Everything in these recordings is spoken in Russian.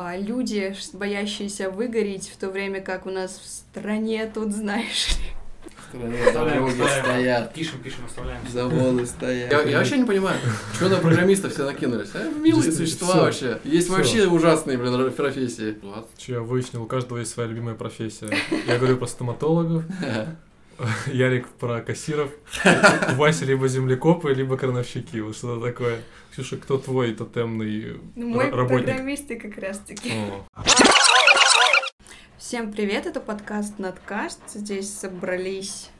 а, люди, боящиеся выгореть, в то время как у нас в стране тут, знаешь ли, оставляем. стоят, Пишем, пишем, оставляем. заводы стоят. Я, я вообще не понимаю, что на программистов все накинулись. А, милые существа всё. вообще. Есть Всё. вообще ужасные, блин, профессии. Че я выяснил, у каждого есть своя любимая профессия. Я говорю про стоматологов, Ярик про кассиров, Вася либо землекопы, либо крановщики. Вот что-то такое. Ксюша, кто твой тотемный ну, мой работник? программисты как раз-таки. Всем привет, это подкаст Надкаст. Здесь собрались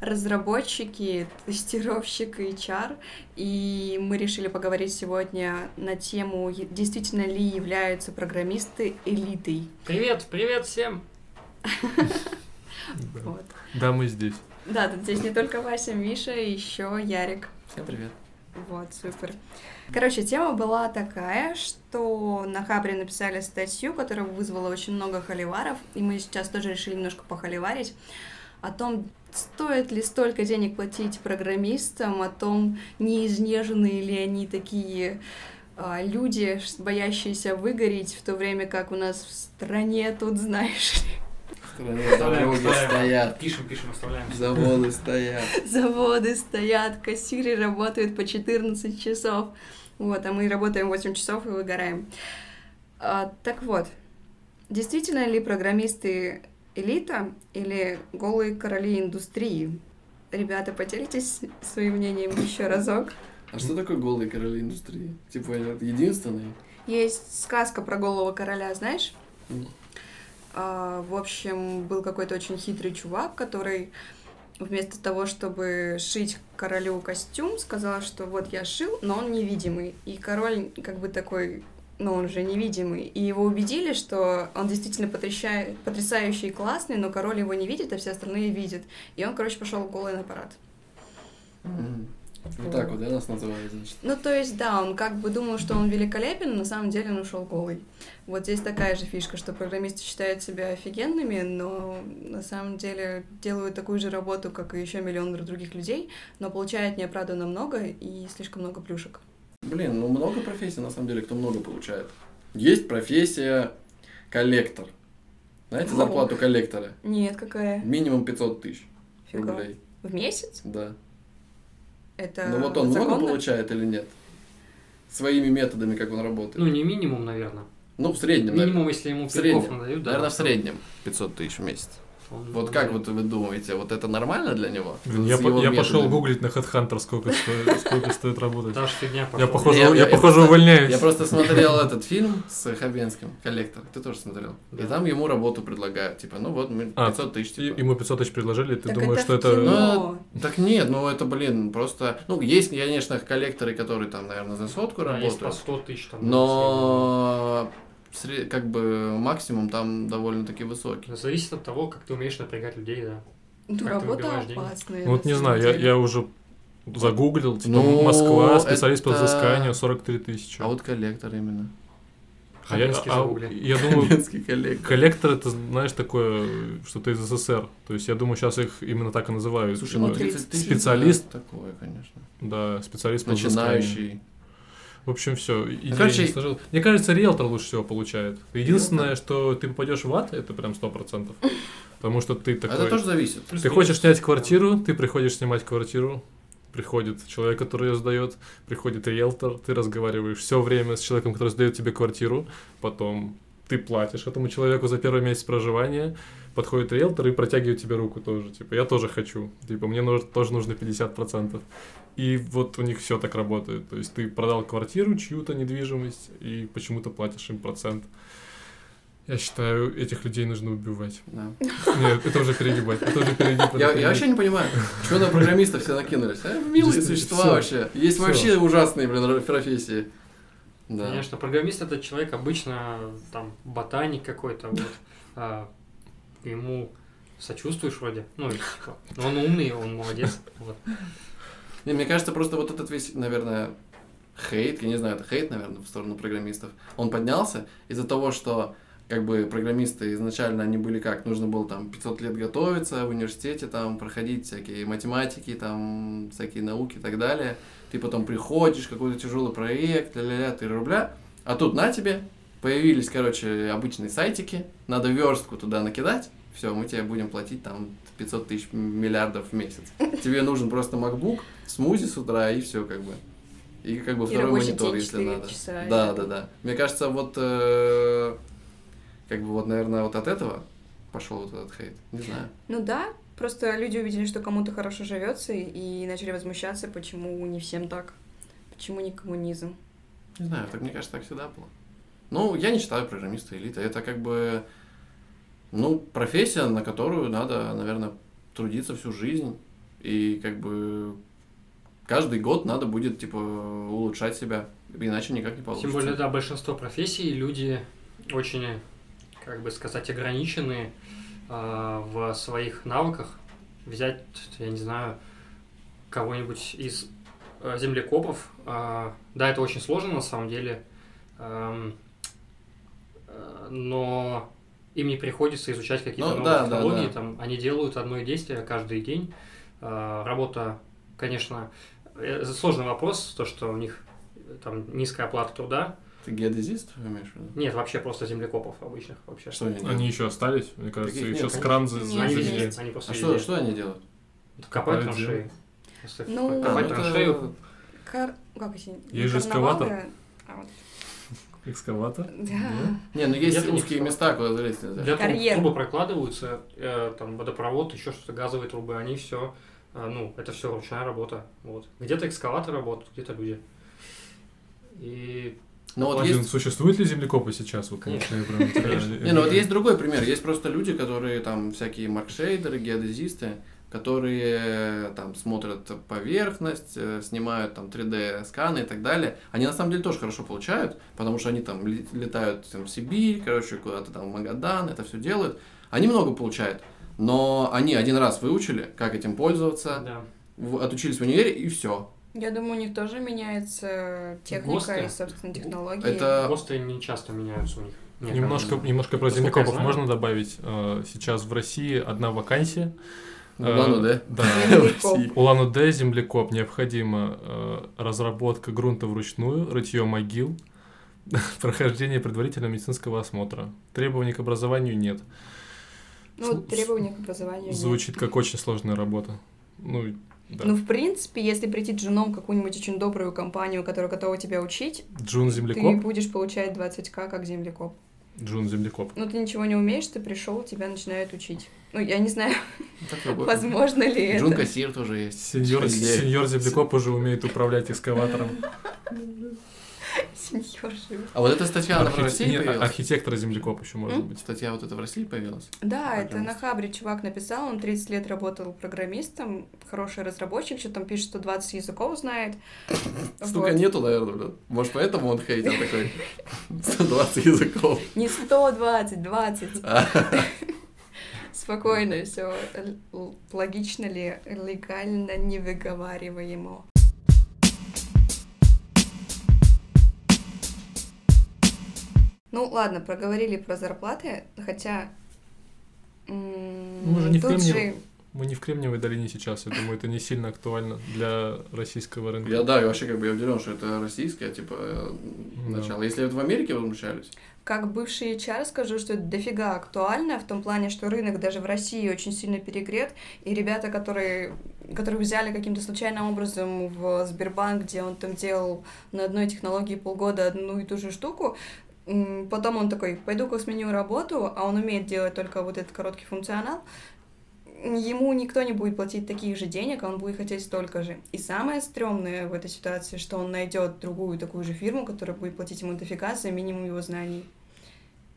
разработчики, тестировщик и HR, и мы решили поговорить сегодня на тему, действительно ли являются программисты элитой. Привет, привет всем. да. Вот. Да, мы здесь. Да, тут здесь не только Вася, Миша, еще Ярик. Всем привет. Вот, супер. Короче, тема была такая, что на Хабре написали статью, которая вызвала очень много холиваров, и мы сейчас тоже решили немножко похоливарить о том, стоит ли столько денег платить программистам, о том, не изнеженные ли они такие а, люди, боящиеся выгореть, в то время как у нас в стране тут, знаешь Оставляем, дороги стоят, Пишем, пишем, оставляем. заводы стоят. заводы стоят, кассиры работают по 14 часов. Вот, а мы работаем 8 часов и выгораем. А, так вот, действительно ли программисты элита или голые короли индустрии? Ребята, поделитесь своим мнением еще разок. А что такое голые короли индустрии? Типа, это единственный? Есть сказка про голого короля, знаешь? М. А, в общем, был какой-то очень хитрый чувак, который вместо того, чтобы шить королю костюм, сказал, что вот я шил, но он невидимый. И король как бы такой, ну он же невидимый. И его убедили, что он действительно потряща- потрясающий и классный, но король его не видит, а все остальные видят. И он, короче, пошел голый на парад. Мгм. Вот так вот, да, нас называют, значит. Ну, то есть, да, он как бы думал, что он великолепен, но на самом деле он ушел голый. Вот здесь такая же фишка, что программисты считают себя офигенными, но на самом деле делают такую же работу, как и еще миллион других людей, но получают неоправданно много и слишком много плюшек. Блин, ну много профессий, на самом деле, кто много получает. Есть профессия коллектор. Знаете О. зарплату коллектора? Нет, какая? Минимум 500 тысяч Фига. рублей. В месяц? Да. Это Ну вот он много законно? получает или нет? Своими методами, как он работает. Ну, не минимум, наверное. Ну, в среднем, наверное. Минимум, если ему В среднем. надают, да. Наверное, в среднем 500 тысяч в месяц. Он- Вот как вот вы думаете, вот это нормально для него? Я, по- я пошел гуглить на Headhunter, сколько стоит, сколько стоит работать. Та же фигня Я, пошла. похоже, Я- я, я- я похоже, просто- увольняюсь. Я просто смотрел этот фильм с Хабенским, «Коллектор». Ты тоже смотрел? И там ему работу предлагают. Типа, ну вот, мы А, 500 тысяч, И- типа. Ему 500 тысяч предложили, ты Так думаешь, это что это... кино. Так нет, ну это, блин, просто... Ну, есть, конечно, коллекторы, которые там, наверное, за сотку Да, есть по работают. 100 тысяч там. Но как бы максимум там довольно-таки высокий. средний. Зависит от того, как ты умеешь напрягать людей, да. Ну, Как работа опасная. Вот на не знаю, я, деле. я уже загуглил, типа, Ну, Москва, специалист по это- взысканию, 43 тысячи. А вот коллектор именно. А я, а- я думаю, коллектор. коллектор это, знаешь, такое, что-то из СССР. То есть я думаю, сейчас их именно так и называют. Слушай, ну Типа, 30 тысяч специалист. такое, конечно. Да, специалист по взысканию. В общем, все. Короче- Мне кажется, риэлтор лучше всего получает. Единственное, что ты попадешь в ад, это прям сто процентов. Потому что ты А такой... Это тоже зависит. Ты хочешь снять квартиру, ты приходишь снимать квартиру, приходит человек, который ее сдает, приходит риэлтор, ты разговариваешь все время с человеком, который сдает тебе квартиру, потом ты платишь этому человеку за первый месяц проживания, подходит риэлтор и протягивает тебе руку тоже, типа, я тоже хочу, типа, мне нужно, тоже нужно 50%. И вот у них все так работает, то есть ты продал квартиру, чью-то недвижимость, и почему-то платишь им процент. Я считаю, этих людей нужно убивать. Да. Нет, это уже перегибать. Это уже перегибать. Я, я вообще не понимаю, что на программистов все накинулись. А, милые существа всё. вообще. Есть Всё. вообще ужасные, блин, профессии. Да. Конечно, программист это человек обычно там ботаник какой-то, вот. А, ему сочувствуешь вроде, ну, типа, но он умный, он молодец, вот. Не, мне кажется, просто вот этот весь, наверное, хейт, я не знаю, это хейт, наверное, в сторону программистов, он поднялся из-за того, что как бы программисты изначально они были как, нужно было там 500 лет готовиться в университете, там проходить всякие математики, там всякие науки и так далее. Ты потом приходишь, какой-то тяжелый проект, ля-ля-ля, 3 рубля, а тут на тебе Появились, короче, обычные сайтики, надо верстку туда накидать, все, мы тебе будем платить там 500 тысяч миллиардов в месяц. Тебе нужен просто MacBook, смузи с утра и все как бы. И как бы И второй монитор, день если 4 надо. часа, да, да, да. Мне кажется, вот э, как бы вот, наверное, вот от этого пошел вот этот хейт. Не знаю. Ну да, просто люди увидели, что кому-то хорошо живется, и начали возмущаться, почему не всем так, почему не коммунизм. Не знаю, так мне кажется, так всегда было. Ну, я не считаю программиста элитой. Это как бы, ну, профессия, на которую надо, наверное, трудиться всю жизнь. И как бы каждый год надо будет, типа, улучшать себя. Иначе никак не получится. Тем более, да, большинство профессий люди очень, как бы сказать, ограничены а, в своих навыках. Взять, я не знаю, кого-нибудь из э, землекопов. а, да, это очень сложно на самом деле, ам, э, но им не приходится изучать какие-то Ну, новые да, да, технологии. да. Там, они делают одно действие каждый день. А, работа, конечно, э, сложный вопрос, то, что у них э, там низкая оплата труда. Ты геодезист имеешь в виду? Нет, вообще просто землекопов обычных вообще. Что они? Они еще остались, мне кажется, Каких еще нет, скрам за-. Они есть. они просто А что, что они делают? Копают траншеи. Ну, копать А, ну траншею. это- Кар... Как эти? Есть же карнавалы, эскаватор. а вот- экскаватор. Да. Не, ну есть Нет узкие места, куда залезть нельзя. Для труб, Карьер. трубы прокладываются, э, там водопровод, еще что-то, газовые трубы, они все, ну, это все ручная работа. Вот. Где-то экскаватор работают, где-то люди. И Ну вот Блин, есть существуют ли землекопы сейчас? Вот, Конечно. я прям интересно. Не, ну вот есть другой пример. Есть просто люди, которые там всякие маркшейдеры, геодезисты, которые там смотрят поверхность, э, снимают там 3D сканы и так далее. Они на самом деле тоже хорошо получают, потому что они там летают там, в Сибирь, короче, куда-то там в Магадан, это все делают. Они много получают. Но они один раз выучили, как этим пользоваться, да. в- отучились в универе и все. Я думаю, у них тоже меняется техника ГОСТы? и, собственно, технологии. Это ГОСТы не часто меняются у них. Немножко, немножко про землекопов можно добавить? Э, Сейчас в России одна вакансия. Ну, ладно, да? Улан-Удэ, землекоп, необходима э, разработка грунта вручную, рытье могил, прохождение предварительного медицинского осмотра. Требований к образованию нет. Ну, требования к образованию. Звучит как очень сложная работа. Ну, да. Ну, в принципе, если прийти джуном в какую-нибудь очень добрую компанию, которая готова тебя учить, Джун ты землекоп, будешь получать 20к как землекоп. Джун землекоп. Ну, ты ничего не умеешь, ты пришел, тебя начинают учить. Ну, я не знаю, работает. возможно ли Джун это. кассир тоже есть. Сеньор, сеньор землекоп уже умеет управлять экскаватором. Сеньор. А вот эта статья, она в России появилась? архитектор землекоп еще может быть. Статья вот эта в России появилась? Да, это на Хабре чувак написал, он 30 лет работал программистом, хороший разработчик, что там пишет, что 20 языков знает. Столько нету, наверное, блин. Может, поэтому он хейтер такой. 120 языков. Не 120, 20. Спокойно, все логично ли, легально не выговариваемо. Ну ладно, проговорили про зарплаты, хотя Мы же не в тут Кремниев- же Мы не в Кремниевой долине сейчас, я думаю, это не сильно актуально для российского рынка. Я, да, я вообще как бы я удивлен, что это российское, типа, Да. начало. Если вот в Америке возмущались, Как бывший HR скажу, что это дофига актуально в том плане, что рынок даже в России очень сильно перегрет, и ребята, которые, которые взяли каким-то случайным образом в Сбербанк, где он там делал на одной технологии полгода одну и ту же штуку, потом он такой, пойду-ка сменю работу, а он умеет делать только вот этот короткий функционал, ему никто не будет платить таких же денег, а он будет хотеть столько же. И самое стрёмное в этой ситуации, что он найдет другую такую же фирму, которая будет платить ему дофига за минимум его знаний.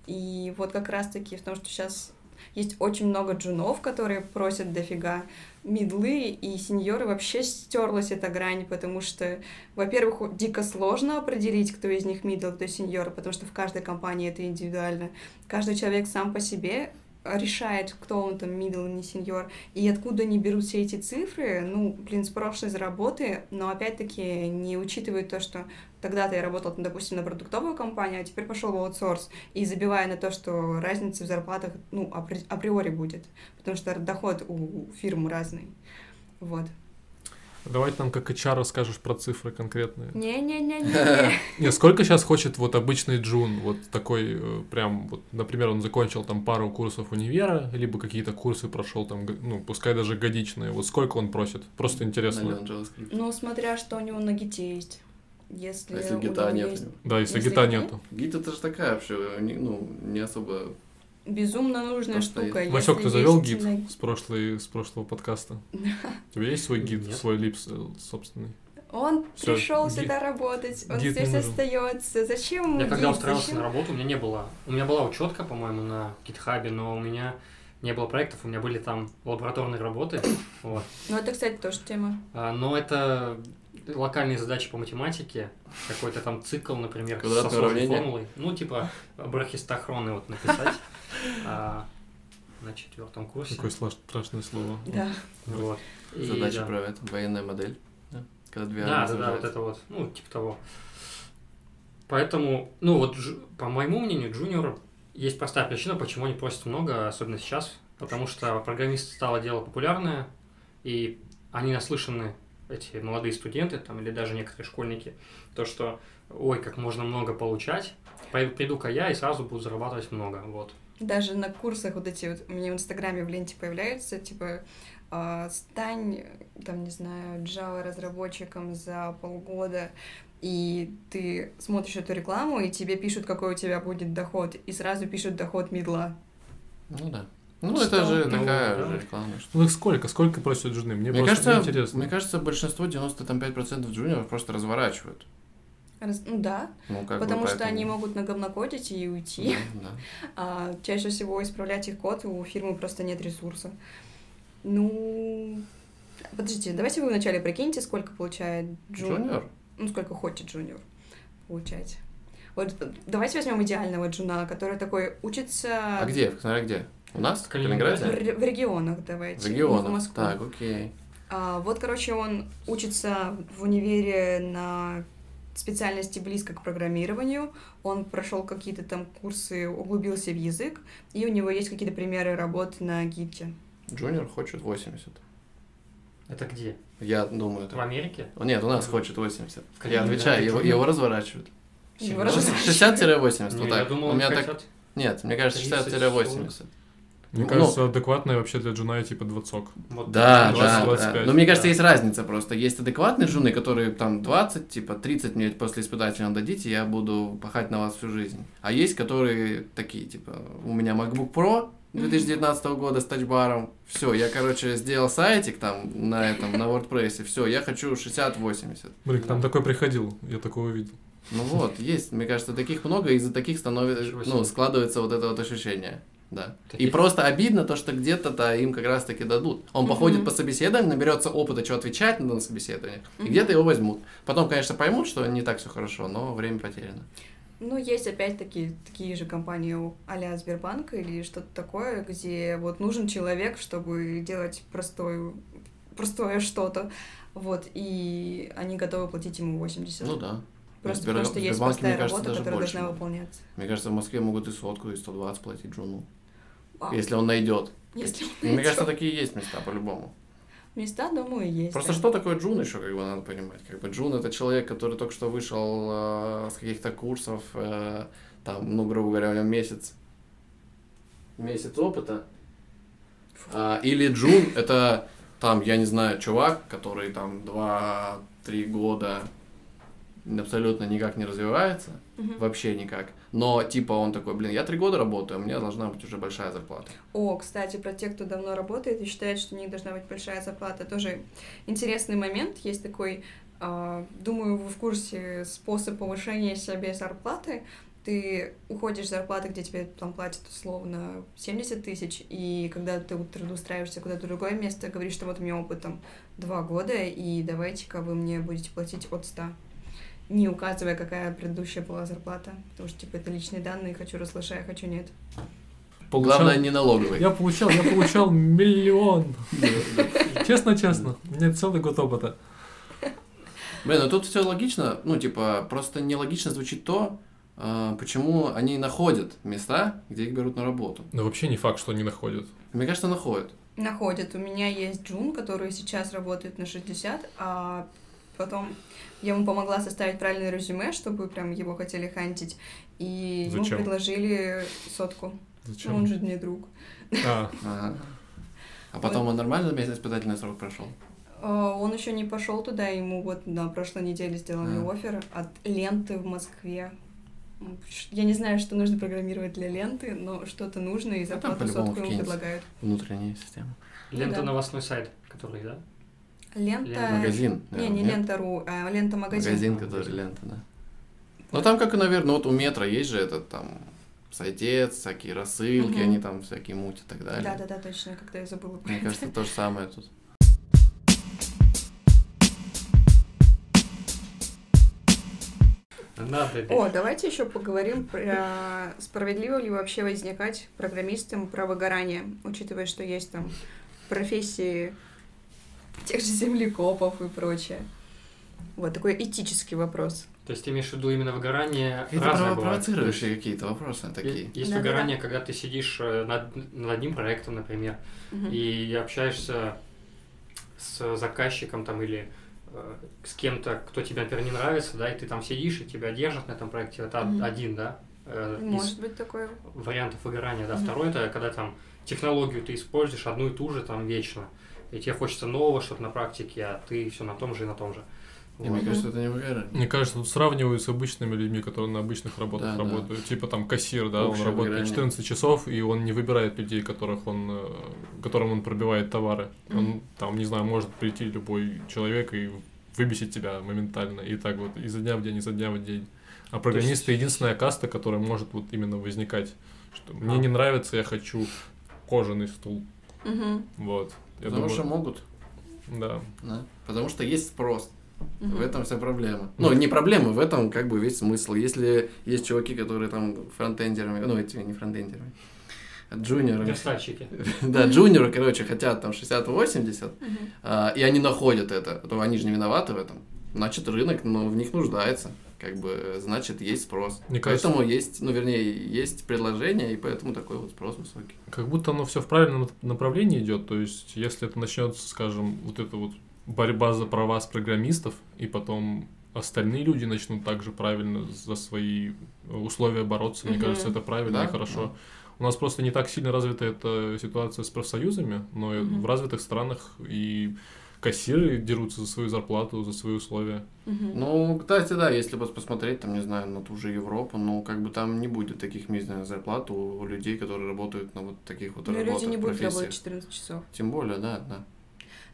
И вот как раз-таки в том, что сейчас есть очень много джунов, которые просят дофига. Мидлы и сеньоры вообще стерлась эта грань, потому что, во-первых, дико сложно определить, кто из них мидл, кто сеньор, потому что в каждой компании это индивидуально. Каждый человек сам по себе решает, кто он там, мидл, не сеньор, и откуда они берут все эти цифры, ну, блин, с прошлой работы, но опять-таки не учитывают то, что тогда-то я работал, допустим, на продуктовую компанию, а теперь пошел в аутсорс, и забивая на то, что разница в зарплатах, ну, апри- априори будет, потому что доход у фирм разный. Вот. Давай нам как HR расскажешь про цифры конкретные. Не-не-не-не. Не, сколько сейчас хочет вот обычный джун, вот такой э, прям, вот, например, он закончил там пару курсов универа, либо какие-то курсы прошел там, ну, пускай даже годичные, вот сколько он просит? Просто интересно. Ну, смотря что у него на гите есть. Если, А если гита нет есть? Да, если Если гита нет? нету. Гит это же такая вообще, ну, не особо... безумно нужная Просто штука. есть. Васек, ты завел гид на- с, прошлой, с прошлого подкаста? У тебя есть свой гид, Нет. свой липс э, собственный? Он Всё, пришел гид- сюда работать, он гид здесь остается. Зачем ему Я когда гид? устраивался Зачем? на работу, у меня не было. У меня была учетка, по-моему, на гитхабе, но у меня не было проектов, у меня были там лабораторные работы. Вот. Ну, это, кстати, тоже тема. А, Но это локальные задачи по математике, какой-то там цикл, например, со Квадратное сложной уравнение? формулой. Ну, типа брахистохроны вот написать а, на четвертом курсе. Какое сла- страшное слово. Да. Вот. И Задача да. про это, военная модель. да? Когда две Да, да, да, вот это вот, ну, типа того. Поэтому, ну вот, по моему мнению, джуниор есть простая причина, почему они просят много, особенно сейчас, потому что программист стало дело популярное, и они наслышаны, эти молодые студенты, там, или даже некоторые школьники, то, что, ой, как можно много получать, приду-ка я и сразу буду зарабатывать много, вот. Даже на курсах вот эти вот у меня в Инстаграме в ленте появляются, типа, а, стань, там, не знаю, Java разработчиком за полгода, и ты смотришь эту рекламу, и тебе пишут, какой у тебя будет доход, и сразу пишут доход медла. Ну да. Ну, Что? это же Ну, такая да. же реклама. что- Ну так сколько? Сколько просят джуны? Мне, Мне просто кажется, интересно. мне кажется, большинство, 95% джуниоров просто разворачивают. Раз- Ну да, Ну, как бы потому что поэтому- они могут наговнокодить и уйти, Да, да. а чаще всего исправлять их код у фирмы просто нет ресурса. Ну, подождите, давайте вы вначале прикиньте, сколько получает джун... Джуниор? ну, сколько хочет джуниор получать. Вот давайте возьмем идеального джуна, который такой учится А где? Смотря где? У нас? В В в, Калининграде? ре- в регионах, давайте. В в регионах. Москву. Так, окей. А, вот, короче, он учится в универе на специальности близко к программированию. Он прошел какие-то там курсы, углубился в язык, и у него есть какие-то примеры работ на гите. Джуниор хочет 80. Это где? Я думаю, В это... Америке? Нет, у нас хочет 80. Я Калининграде отвечаю, его, его разворачивают. Разворачивают. 60-80, Не, вот я так. думал, У меня так... Нет, мне кажется, 30, 60-80. Мне Ну, кажется, адекватное вообще для джуна типа двадцок. вот Да, 20, да, 25, да. Но мне кажется, да. есть разница просто. Есть адекватные жены, которые там 20, типа 30 мне после испытательного дадите, я буду пахать на вас всю жизнь. А есть, которые такие, типа, у меня MacBook Pro 2019 года с тачбаром. Все, я, короче, сделал сайтик там на этом, на WordPress. Все, я хочу 60-80. Блин, там такой приходил, я такое увидел. Ну вот, есть. Мне кажется, таких много, и из-за таких становится, ну, складывается вот это вот ощущение. Да. И Таких- просто обидно то, что где-то-то им как раз-таки дадут. Он Мгм. походит по собеседованию, наберется опыта, что отвечать надо на собеседованиях, и Мгм. где-то его возьмут. Потом, конечно, поймут, что не так все хорошо, но время потеряно. Ну, есть опять-таки такие же компании у а Сбербанка или что-то такое, где вот нужен человек, чтобы делать простое, простое что-то. Вот, и они готовы платить ему 80. Ну да. Просто Сбер- потому что есть простая мне кажется, работа, которая больше должна выполняться. Мне кажется, в Москве могут и сотку, и 120 платить Джуну. Вау. Если он найдет. Если он Мне кажется, такие есть места по-любому. Места, думаю, есть. Просто да. что такое Джун еще, как бы надо понимать. Как бы Джун это человек, который только что вышел э, с каких-то курсов, э, там, ну, грубо говоря, у него месяц, месяц опыта. А, или Джун это там, я не знаю, чувак, который там 2-3 года абсолютно никак не развивается, Мгм. вообще никак. Но типа он такой, блин, я три года работаю, у меня должна быть уже большая зарплата. О, кстати, про тех, кто давно работает и считает, что у них должна быть большая зарплата, тоже интересный момент. Есть такой, а, думаю, вы в курсе, способ повышения себе зарплаты. Ты уходишь с зарплаты, где тебе там платят условно 70 тысяч, и когда ты трудоустраиваешься куда-то в другое место, говоришь, что вот у меня опыт там два года, и давайте-ка вы мне будете платить от 100 не указывая, какая предыдущая была зарплата, потому что, типа, это личные данные, хочу расслышай, хочу нет. Получал- Главное, не налоговый. Я получал, я получал миллион. Честно-честно, у меня целый год опыта. Блин, ну тут все логично, ну, типа, просто нелогично звучит то, а, почему они находят места, где их берут на работу. Но вообще не факт, что они находят. Мне кажется, находят. Находят. У меня есть Джун, который сейчас работает на 60, а потом я ему помогла составить правильное резюме, чтобы прям его хотели хантить, и ему Зачем? предложили сотку. Ну, Зачем? он же мне друг. А, Ага. А потом он нормально месяц испытательный срок прошел? А, Он еще не пошел туда, ему вот на прошлой неделе сделали А. офер от ленты в Москве. Я не знаю, что нужно программировать для ленты, но что-то нужно, и Ну, зарплату сотку ему предлагают. Внутренняя система. Лента да. новостной сайт, который, да? Лента... Лента. Магазин. Не, не нет? лента.ру, а лента-магазин. Магазин, который лента, да. Ну там, как наверное, вот у метро есть же этот там сайтец, всякие рассылки, они там всякие мутят и так далее. Да-да-да, точно, когда я забыла. про Мне это. кажется, то же самое тут. Надо. О, давайте еще поговорим про справедливо ли вообще возникать программистам про выгорание, учитывая, что есть там профессии тех же землекопов и прочее. Вот такой этический вопрос. То есть ты имеешь в виду именно выгорание Это разное бывает. провоцирующие какие-то вопросы такие. Есть Да-да-да. выгорание, когда ты сидишь э, над, над одним проектом, например, Мгм. и общаешься с заказчиком там или э, с кем-то, кто тебе, например, не нравится, да, и ты там сидишь, и тебя держат на этом проекте. Это Мгм. один, да, э, Может быть такое. вариантов выгорания, да. Мгм. Второй это когда там технологию ты используешь одну и ту же там вечно, и тебе хочется нового что-то на практике, а ты все на том же и на том же. И Вот. мне кажется, это не выгорание. Мне кажется, тут сравнивают с обычными людьми, которые на обычных работах Да, да. работают. Типа там кассир, да, он Общее работает выгорание. 14 часов, и он не выбирает людей, которых он, э, которым он пробивает товары. Он Мгм. там, не знаю, может прийти любой человек и выбесить тебя моментально. И так вот изо дня в день, изо дня в день. А программисты единственная каста, которая может вот именно возникать. Что мне А. не нравится, я хочу кожаный стул. Мгм. Вот. Я Потому думаю, что могут. да. Да. Потому что есть спрос. Мгм. В этом вся проблема. Ну, не проблема, в этом как бы весь смысл. Если есть чуваки, которые там фронтендерами, ну, эти не фронтендерами, а джуниорами. Верстальщики. Да, джуниоры, короче, хотят там 60-80, Мгм. а, и они находят это, то они же не виноваты в этом. Значит, рынок, ну, в них нуждается. Как бы, значит, есть спрос. Мне кажется- Поэтому есть, ну, вернее, есть предложение, и поэтому такой вот спрос высокий. Как будто оно все в правильном направлении идет. То есть, если это начнется, скажем, вот эта вот борьба за права с программистов, и потом остальные люди начнут также правильно за свои условия бороться, мне Мгм. кажется, это правильно Да, и хорошо. У нас просто не так сильно развита эта ситуация с профсоюзами, но Мгм. в развитых странах и кассиры дерутся за свою зарплату, за свои условия. Мгм. Ну, кстати, да, если вот посмотреть, там, не знаю, на ту же Европу, ну, как бы там не будет таких мизерных зарплат у, у людей, которые работают на вот таких вот Но работах, Ну, люди не будут профессиях. работать 14 часов. Тем более, да, да.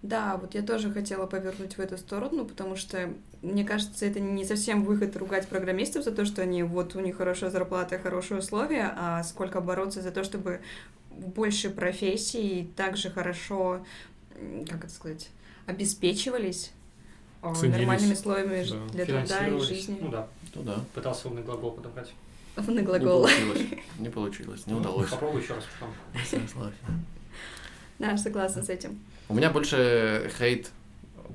Да, вот я тоже хотела повернуть в эту сторону, потому что, мне кажется, это не совсем выход ругать программистов за то, что они, вот у них хорошая зарплата, хорошие условия, а сколько бороться за то, чтобы больше профессий также хорошо, как это сказать, обеспечивались а, Ценились. нормальными условиями ж- Да. для труда и жизни. Ну да, Ну да. пытался умный глагол подобрать. Не глагол. получилось. Не получилось, не удалось. Попробуй еще раз потом. Да, согласна с этим. У меня больше хейт,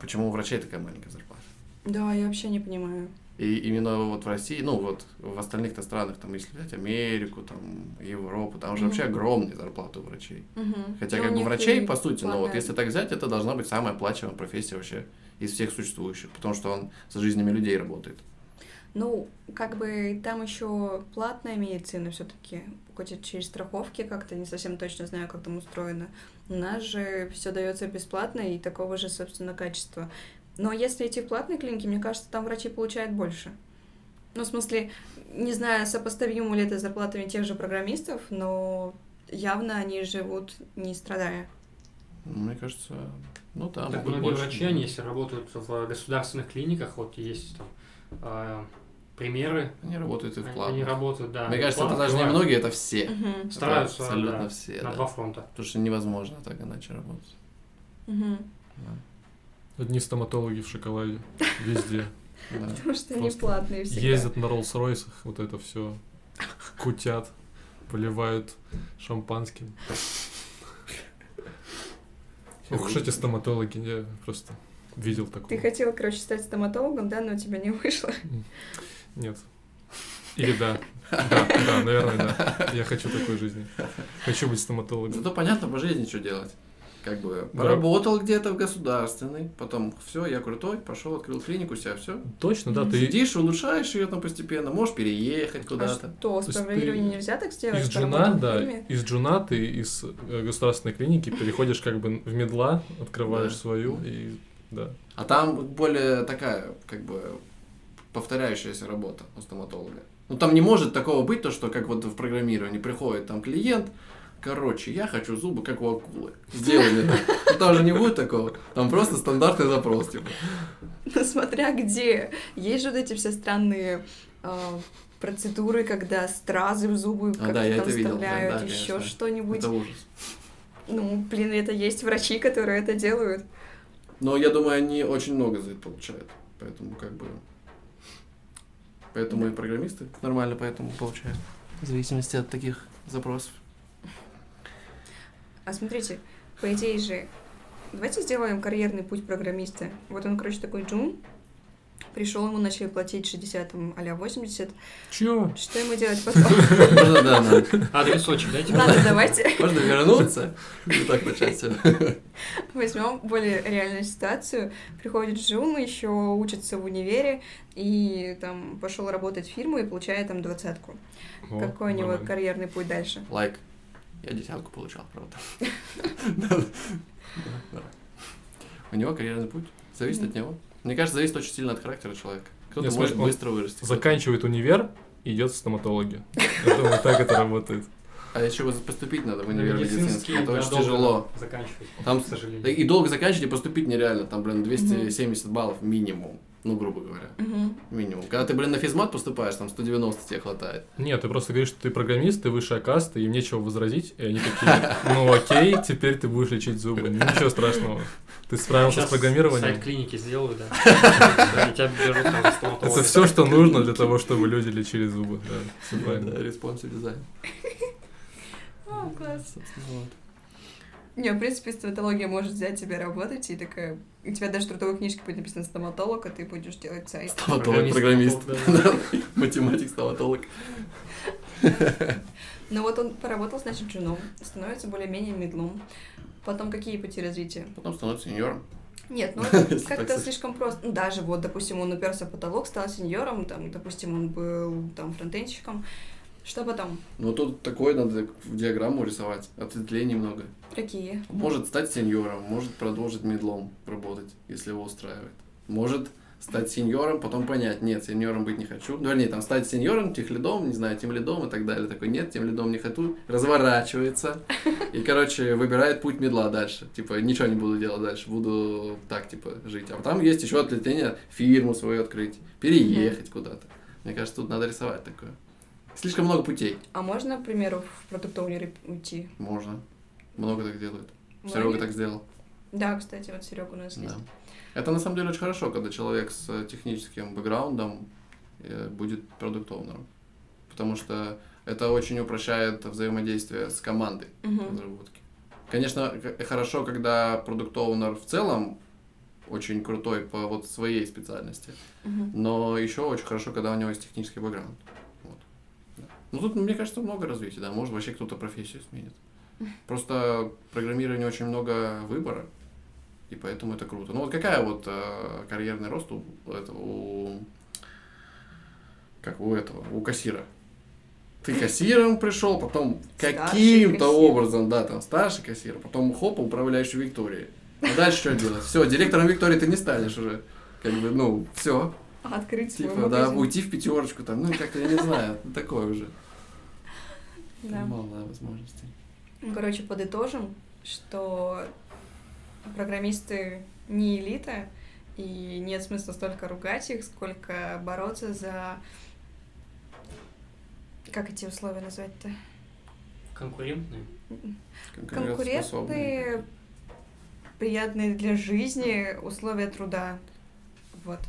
почему у врачей такая маленькая зарплата. Да, я вообще не понимаю. И именно вот в России, ну вот в остальных-то странах, там, если взять Америку, там, Европу, там же Мгм. вообще огромные зарплаты у врачей. Мгм. Хотя Ну, как бы врачей, по сути, ну вот если так взять, это должна быть самая оплачиваемая профессия вообще из всех существующих, потому что он с жизнями людей работает. Ну, как бы там еще платная медицина все-таки, хоть и через страховки как-то, не совсем точно знаю, как там устроено. У нас же все дается бесплатно и такого же, собственно, качества. Но если идти в платные клиники, мне кажется, там врачи получают больше. Ну, в смысле, не знаю, сопоставимо ли это с зарплатами тех же программистов, но явно они живут не страдая. Мне кажется, ну да, так многие больше. врачи, они если работают в государственных клиниках, вот есть там а, примеры, Они работают и в платных. они работают, да. Мне кажется, это даже не многие, это все. Это Стараются, абсолютно да, все, на да. два фронта. Потому что невозможно так иначе работать. Мгм. Да. Одни стоматологи в шоколаде везде. Потому что они платные всегда. Ездят на Роллс-Ройсах, вот это все кутят, поливают шампанским. Ох уж эти стоматологи, я просто видел Ты такое. хотела, короче, стать стоматологом, да, но у тебя не вышло. Нет. Или да. Да, да, наверное, да. Я хочу такой жизни. Хочу быть стоматологом. Зато понятно по жизни, что делать. Как бы поработал где-то в государственной, потом все, я крутой, пошел, открыл клинику, себя, все. Точно, да, ты Сидишь, улучшаешь ее там постепенно, можешь переехать А куда-то. что, с программированием ты нельзя так сделать? из джуна, да, из джуна ты из э, государственной клиники переходишь как бы в медла, открываешь Да. свою и да. А там более такая, как бы, повторяющаяся работа у стоматолога. Ну, там не может такого быть, то, что как вот в программировании приходит там клиент, короче, я хочу зубы, как у акулы. Сделай мне так. Ну, там же не будет такого. Там просто стандартный запрос, типа. Ну, смотря где. Есть же вот эти все странные а, процедуры, когда стразы в зубы А, как-то да, я там это видел, да, вставляют, да, еще что-нибудь. Это ужас. Ну, блин, это есть врачи, которые это делают. Но я думаю, они очень много за это получают. Поэтому как бы... Поэтому и программисты нормально поэтому получают. В зависимости от таких запросов. А смотрите, по идее же, давайте сделаем карьерный путь программиста. Вот он, короче, такой джун, пришел, ему начали платить 60, там, а 80. Чё? Что ему делать потом? Можно, да, да. Адресочек дайте. Ладно, давайте Можно вернуться и так начать возьмем более реальную ситуацию. Приходит Джун, еще учится в универе, и там пошел работать в фирму и получает там двадцатку. Какой у него карьерный путь дальше? Лайк. Я десятку получал, правда. Да, да. У него карьерный путь. Зависит от него. Мне кажется, зависит очень сильно от характера человека. Кто-то может быстро вырасти. Заканчивает универ и идет в стоматологи. Я думаю, так это работает. А еще поступить надо в универ Медицинский. Это очень тяжело. Заканчивать, Там к сожалению. И долго заканчивать и поступить нереально. Там, блин, 270 баллов минимум. Ну, грубо говоря. Мгм. Минимум. Когда ты, блин, на физмат поступаешь, там 190 тебе хватает. Нет, ты просто говоришь, что ты программист, ты высшая каста, им нечего возразить, и они такие, ну окей, теперь ты будешь лечить зубы. Ничего страшного. Ты справился Сейчас с программированием. сайт клиники сделаю, да. Это все, что нужно для того, чтобы люди лечили зубы. Да, все Да, правильно. responsive дизайн. О, класс. Не, в принципе, стоматология может взять тебя работать, и такая... У тебя даже в трудовой книжке будет написано стоматолог, а ты будешь делать сайт. Стоматолог, программист. Математик, стоматолог. Ну вот он поработал, значит, джуном, становится более-менее медлом. Потом какие пути развития? Потом становится сеньором. Нет, ну это как-то слишком просто. Ну, даже вот, допустим, он уперся в потолок, стал сеньором, там, допустим, он был там фронтенщиком. Что потом? Ну, тут такое надо в диаграмму рисовать. Ответвлений много. Какие? Может стать сеньором, может продолжить медлом работать, если его устраивает. Может стать сеньором, потом понять, нет, сеньором быть не хочу. Ну, вернее, там стать сеньором, техлидом, не знаю, тем лидом и так далее. Такой, нет, тем лидом не хочу. Разворачивается. И, короче, выбирает путь медла дальше. Типа, ничего не буду делать дальше, буду так, типа, жить. А там есть еще отвлечение, фирму свою открыть, переехать куда-то. Мне кажется, тут надо рисовать такое. Слишком много путей. А можно, к примеру, в продуктовый уйти? Можно. Много так делают. Многие? Серега так сделал. Да, кстати, вот Серега у нас Да. есть. Это на самом деле очень хорошо, когда человек с э, техническим бэкграундом э, будет продукт-оунером. Потому что это очень упрощает взаимодействие с командой Мгм. разработки. Конечно, к- хорошо, когда продукт-оунер в целом очень крутой по вот своей специальности, Мгм. но еще очень хорошо, когда у него есть технический бэкграунд. Ну тут, мне кажется, много развития, да, может вообще кто-то профессию сменит. Просто программирование очень много выбора, и поэтому это круто. Ну вот какая вот э, карьерный рост у этого, у, как у этого, у кассира? Ты кассиром пришел, потом каким-то образом, да, там старший кассир, потом хоп, управляющий Викторией. А дальше что делать? Все, директором Виктории ты не станешь уже. Как бы, ну, все. Открыть свой Типа, да, уйти в пятерочку, там, ну, как-то, я не знаю, такое уже. Да. Мало возможностей. Ну, короче, подытожим, что программисты не элита, и нет смысла столько ругать их, сколько бороться за... Как эти условия назвать-то? Конкурентные. Конкурентные, приятные для жизни условия труда. Вот.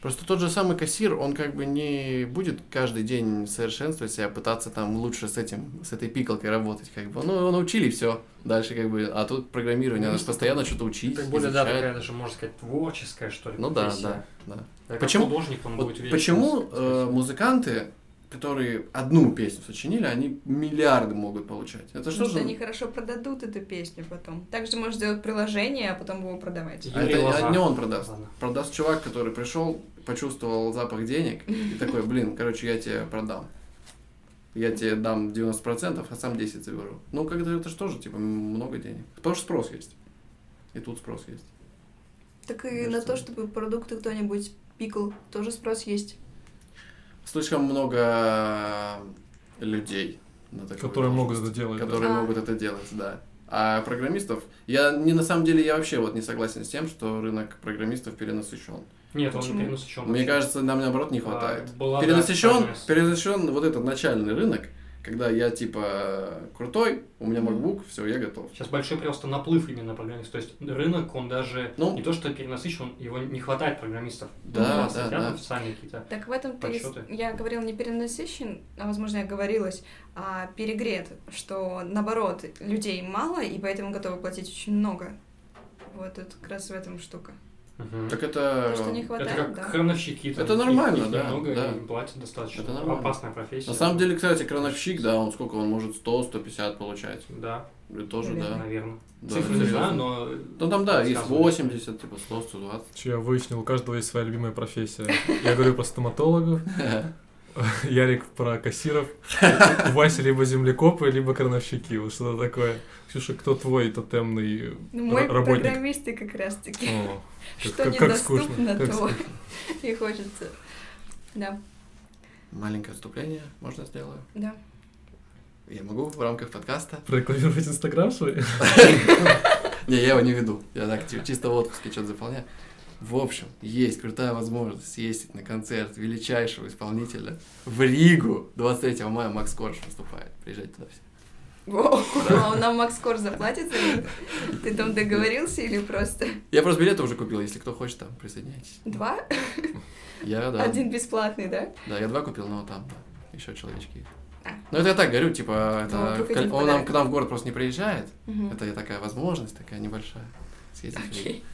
Просто тот же самый кассир, он как бы не будет каждый день совершенствовать себя, пытаться там лучше с этим, с этой пикалкой работать, как бы. Ну, его научили все. Дальше как бы, а тут программирование, надо же постоянно что-то учить, Как более, да, изучать. такая даже, можно сказать, творческая, что ли, Ну да, да, да. Да, Почему- художник он Вот будет почему э, музыканты которые одну песню сочинили, они миллиарды могут получать. Это что же? они хорошо продадут эту песню потом. Также можешь сделать приложение, а потом его продавать. А это Лоза. не он продаст. Ладно. Продаст чувак, который пришел, почувствовал запах денег и такой, блин, короче, я тебе продам. Я тебе дам 90%, а сам 10 заберу. Ну, когда это что же, типа, много денег. Потому что спрос есть. И тут спрос есть. Так и Кажется. на то, чтобы продукты кто-нибудь пикал, тоже спрос есть. Слишком много людей на Которые могут это делать. да. Которые А. могут это делать, да. А программистов, я не на самом деле, я вообще вот не согласен с тем, что рынок программистов перенасыщен. Нет, он Почему? не перенасыщен. Мне кажется, нам наоборот не А, хватает. была, да, перенасыщен, перенасыщен вот этот начальный рынок, когда я типа крутой, у меня. MacBook, все, я готов. Сейчас большой просто наплыв именно программистов. То есть рынок, он даже Ну. не то, что перенасыщен, его не хватает программистов. Да, да, да. официальные какие-то. Так в этом ты, я говорил не перенасыщен, а возможно я говорилась, а перегрет, что наоборот людей мало и поэтому готовы платить очень много. Вот это как раз в этом штука. Мгм. Так это... То, что не Это хватает, как да. крановщики. там, Это нормально, их да, немного, да. им платят достаточно. Это нормально. Опасная профессия. На самом деле, кстати, крановщик, да, он сколько, он может 100-150 получать. Да, И тоже, Наверное. да. наверное. Да, Цифры не знаю, но... Ну там, да, есть Рассказывай. 80, типа 100, 120. Чё, Я выяснил, у каждого есть своя любимая профессия. Я говорю про стоматологов, Ярик про кассиров, Вася либо землекопы, либо крановщики. Вот что такое. Ксюша, кто твой тотемный Ну, мой работник? программисты как раз таки. О, как- Что как- как недоступно, скучно, как то и хочется. Да, Маленькое отступление можно сделаю? да. Я могу в рамках подкаста? Прорекламировать Инстаграм свой? Не, я его не веду. Я так чисто в отпуске что-то заполняю. В общем, есть крутая возможность съездить на концерт величайшего исполнителя в Ригу. 23 мая Макс Корж выступает. Приезжайте туда все. Воу, а он нам Макс Кор заплатит? Ты там договорился или просто Я просто билеты уже купил, если кто хочет, там присоединяйтесь. два? Я, да. Один бесплатный, да? Да, я два купил, но там, да, еще человечки. А. Ну, это я так говорю, типа, Ну, это, он нам к нам в город просто не приезжает. Мгм. Это такая возможность, такая небольшая. Съездить. Окей.